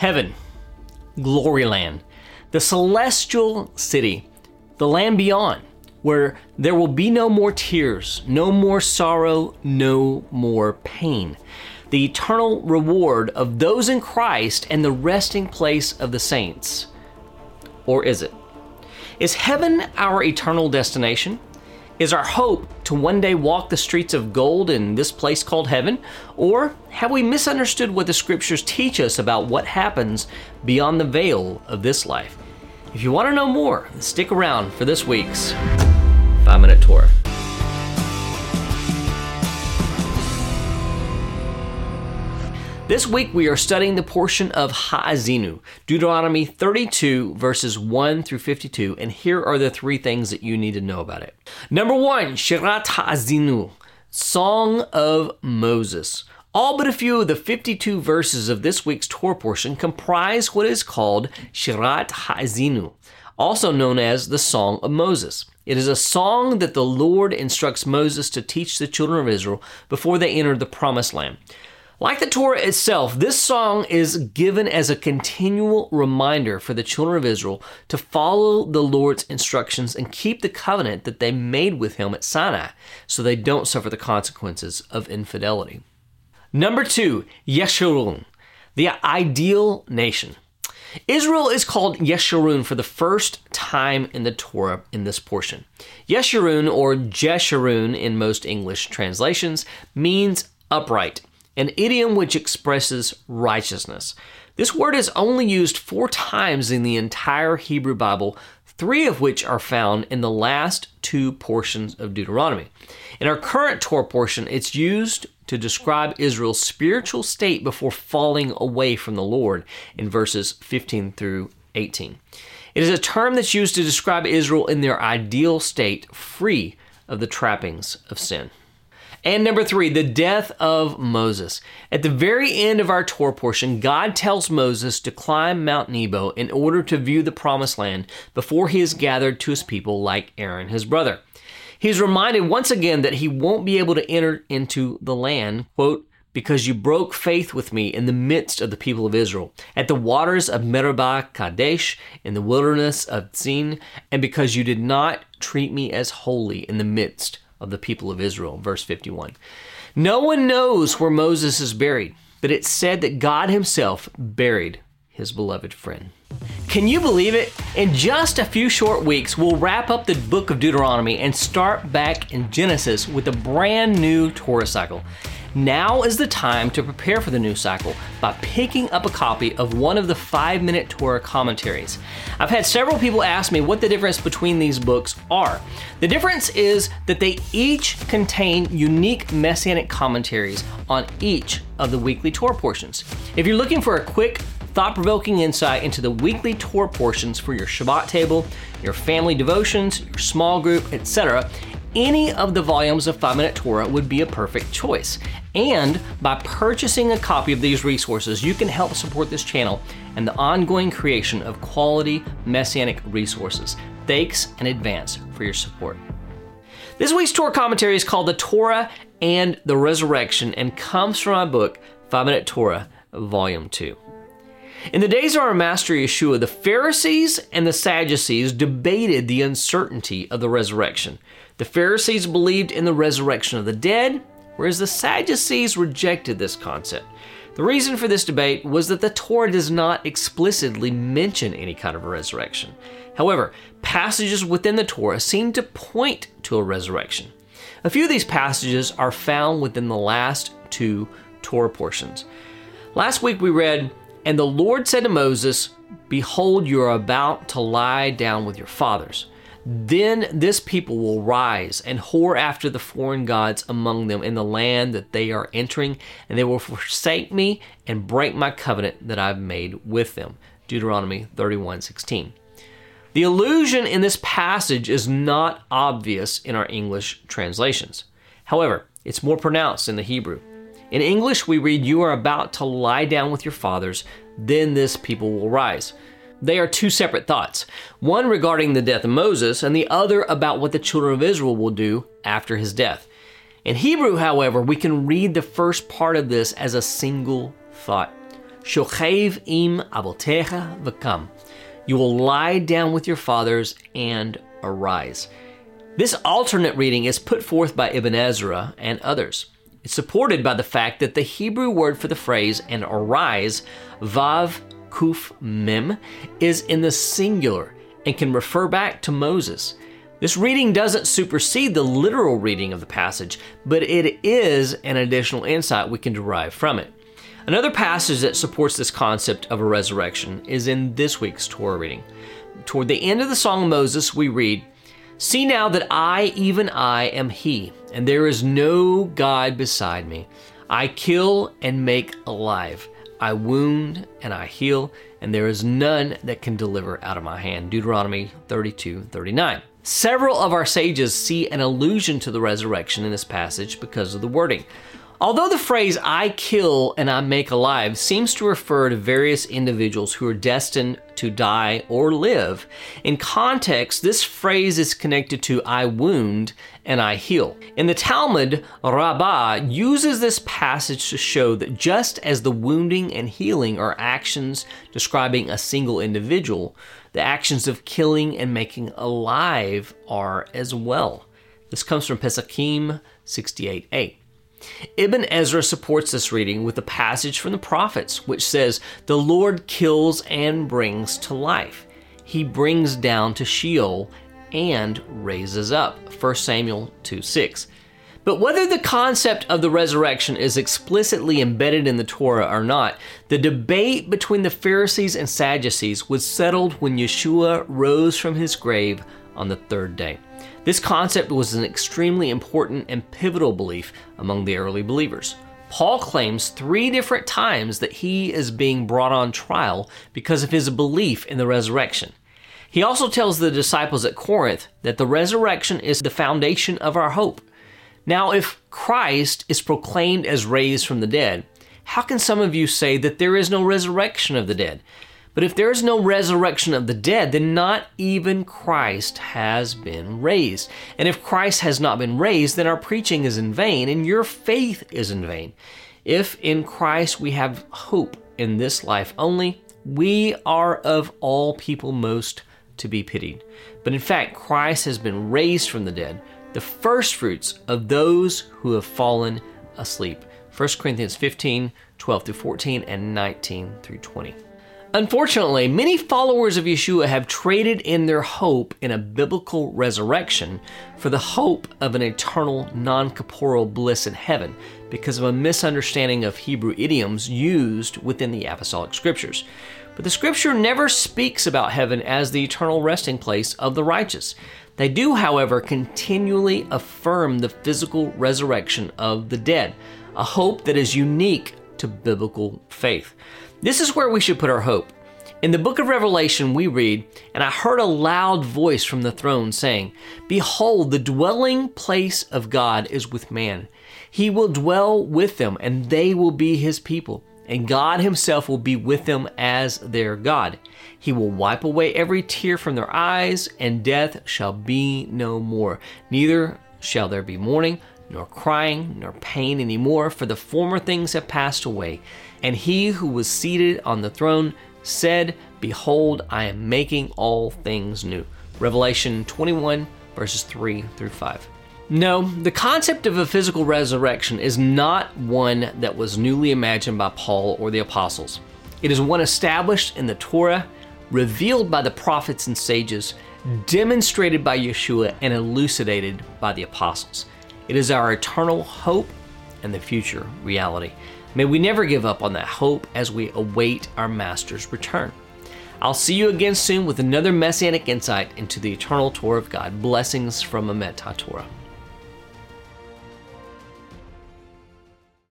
Heaven, glory land, the celestial city, the land beyond, where there will be no more tears, no more sorrow, no more pain. The eternal reward of those in Christ and the resting place of the saints. Or is it? Is heaven our eternal destination? Is our hope to one day walk the streets of gold in this place called heaven? Or have we misunderstood what the scriptures teach us about what happens beyond the veil of this life? If you want to know more, stick around for this week's 5 Minute Torah. This week we are studying the portion of Ha'azinu, Deuteronomy 32, verses 1 through 52, and here are the three things that you need to know about it. Number one, Shirat Ha'azinu, Song of Moses. All but a few of the 52 verses of this week's Torah portion comprise what is called Shirat Ha'azinu, also known as the Song of Moses. It is a song that the Lord instructs Moses to teach the children of Israel before they enter the Promised Land. Like the Torah itself, this song is given as a continual reminder for the children of Israel to follow the Lord's instructions and keep the covenant that they made with him at Sinai so they don't suffer the consequences of infidelity. Number two, Yeshurun, the ideal nation. Israel is called Yeshurun for the first time in the Torah in this portion. Yeshurun, or Jeshurun in most English translations, means upright an idiom which expresses righteousness. This word is only used four times in the entire Hebrew Bible, three of which are found in the last two portions of Deuteronomy. In our current Torah portion, it's used to describe Israel's spiritual state before falling away from the Lord in verses 15 through 18. It is a term that's used to describe Israel in their ideal state, free of the trappings of sin. And number three, the death of Moses. At the very end of our Torah portion, God tells Moses to climb Mount Nebo in order to view the promised land before he is gathered to his people like Aaron, his brother. He's reminded once again that he won't be able to enter into the land, quote, because you broke faith with me in the midst of the people of Israel, at the waters of Meribah Kadesh, in the wilderness of Zin, and because you did not treat me as holy in the midst of the people of Israel. Verse 51. No one knows where Moses is buried, but it's said that God himself buried his beloved friend. Can you believe it? In just a few short weeks, we'll wrap up the book of Deuteronomy and start back in Genesis with a brand new Torah cycle. Now is the time to prepare for the new cycle by picking up a copy of one of the five minute Torah commentaries. I've had several people ask me what the difference between these books are. The difference is that they each contain unique messianic commentaries on each of the weekly Torah portions. If you're looking for a quick, thought provoking insight into the weekly Torah portions for your Shabbat table, your family devotions, your small group, etc., any of the volumes of 5 Minute Torah would be a perfect choice. And by purchasing a copy of these resources, you can help support this channel and the ongoing creation of quality messianic resources. Thanks in advance for your support. This week's Torah commentary is called The Torah and the Resurrection and comes from my book, 5 Minute Torah, Volume 2. In the days of our Master Yeshua, the Pharisees and the Sadducees debated the uncertainty of the resurrection. The Pharisees believed in the resurrection of the dead, whereas the Sadducees rejected this concept. The reason for this debate was that the Torah does not explicitly mention any kind of a resurrection. However, passages within the Torah seem to point to a resurrection. A few of these passages are found within the last two Torah portions. Last week we read, And the Lord said to Moses, Behold, you are about to lie down with your fathers. Then this people will rise and whore after the foreign gods among them in the land that they are entering, and they will forsake me and break my covenant that I've made with them. Deuteronomy 31 16. The allusion in this passage is not obvious in our English translations. However, it's more pronounced in the Hebrew. In English, we read, You are about to lie down with your fathers, then this people will rise. They are two separate thoughts one regarding the death of Moses, and the other about what the children of Israel will do after his death. In Hebrew, however, we can read the first part of this as a single thought. Shochev im avotecha v'kam. You will lie down with your fathers and arise. This alternate reading is put forth by Ibn Ezra and others. It's supported by the fact that the Hebrew word for the phrase and arise, vav kuf mem, is in the singular and can refer back to Moses. This reading doesn't supersede the literal reading of the passage, but it is an additional insight we can derive from it. Another passage that supports this concept of a resurrection is in this week's Torah reading. Toward the end of the Song of Moses, we read, See now that I, even I, am He, and there is no God beside me. I kill and make alive. I wound and I heal, and there is none that can deliver out of my hand. Deuteronomy 32 39. Several of our sages see an allusion to the resurrection in this passage because of the wording. Although the phrase I kill and I make alive seems to refer to various individuals who are destined to die or live, in context, this phrase is connected to I wound and I heal. In the Talmud, Rabbah uses this passage to show that just as the wounding and healing are actions describing a single individual, the actions of killing and making alive are as well. This comes from Pesachim 68a. Ibn Ezra supports this reading with a passage from the prophets, which says, The Lord kills and brings to life. He brings down to Sheol and raises up. 1 Samuel 2 6. But whether the concept of the resurrection is explicitly embedded in the Torah or not, the debate between the Pharisees and Sadducees was settled when Yeshua rose from his grave on the third day. This concept was an extremely important and pivotal belief among the early believers. Paul claims three different times that he is being brought on trial because of his belief in the resurrection. He also tells the disciples at Corinth that the resurrection is the foundation of our hope. Now, if Christ is proclaimed as raised from the dead, how can some of you say that there is no resurrection of the dead? But if there is no resurrection of the dead, then not even Christ has been raised. And if Christ has not been raised, then our preaching is in vain and your faith is in vain. If in Christ we have hope in this life only, we are of all people most to be pitied. But in fact, Christ has been raised from the dead, the first fruits of those who have fallen asleep. 1 Corinthians 15, 12 through 14, and 19 through 20. Unfortunately, many followers of Yeshua have traded in their hope in a biblical resurrection for the hope of an eternal, non corporeal bliss in heaven because of a misunderstanding of Hebrew idioms used within the apostolic scriptures. But the scripture never speaks about heaven as the eternal resting place of the righteous. They do, however, continually affirm the physical resurrection of the dead, a hope that is unique to biblical faith. This is where we should put our hope. In the book of Revelation, we read, And I heard a loud voice from the throne saying, Behold, the dwelling place of God is with man. He will dwell with them, and they will be his people. And God himself will be with them as their God. He will wipe away every tear from their eyes, and death shall be no more. Neither shall there be mourning, nor crying, nor pain any more, for the former things have passed away. And he who was seated on the throne said, Behold, I am making all things new. Revelation 21, verses 3 through 5. No, the concept of a physical resurrection is not one that was newly imagined by Paul or the apostles. It is one established in the Torah, revealed by the prophets and sages, demonstrated by Yeshua, and elucidated by the apostles. It is our eternal hope and the future reality. May we never give up on that hope as we await our Master's return. I'll see you again soon with another messianic insight into the eternal Torah of God. Blessings from Emet HaTorah.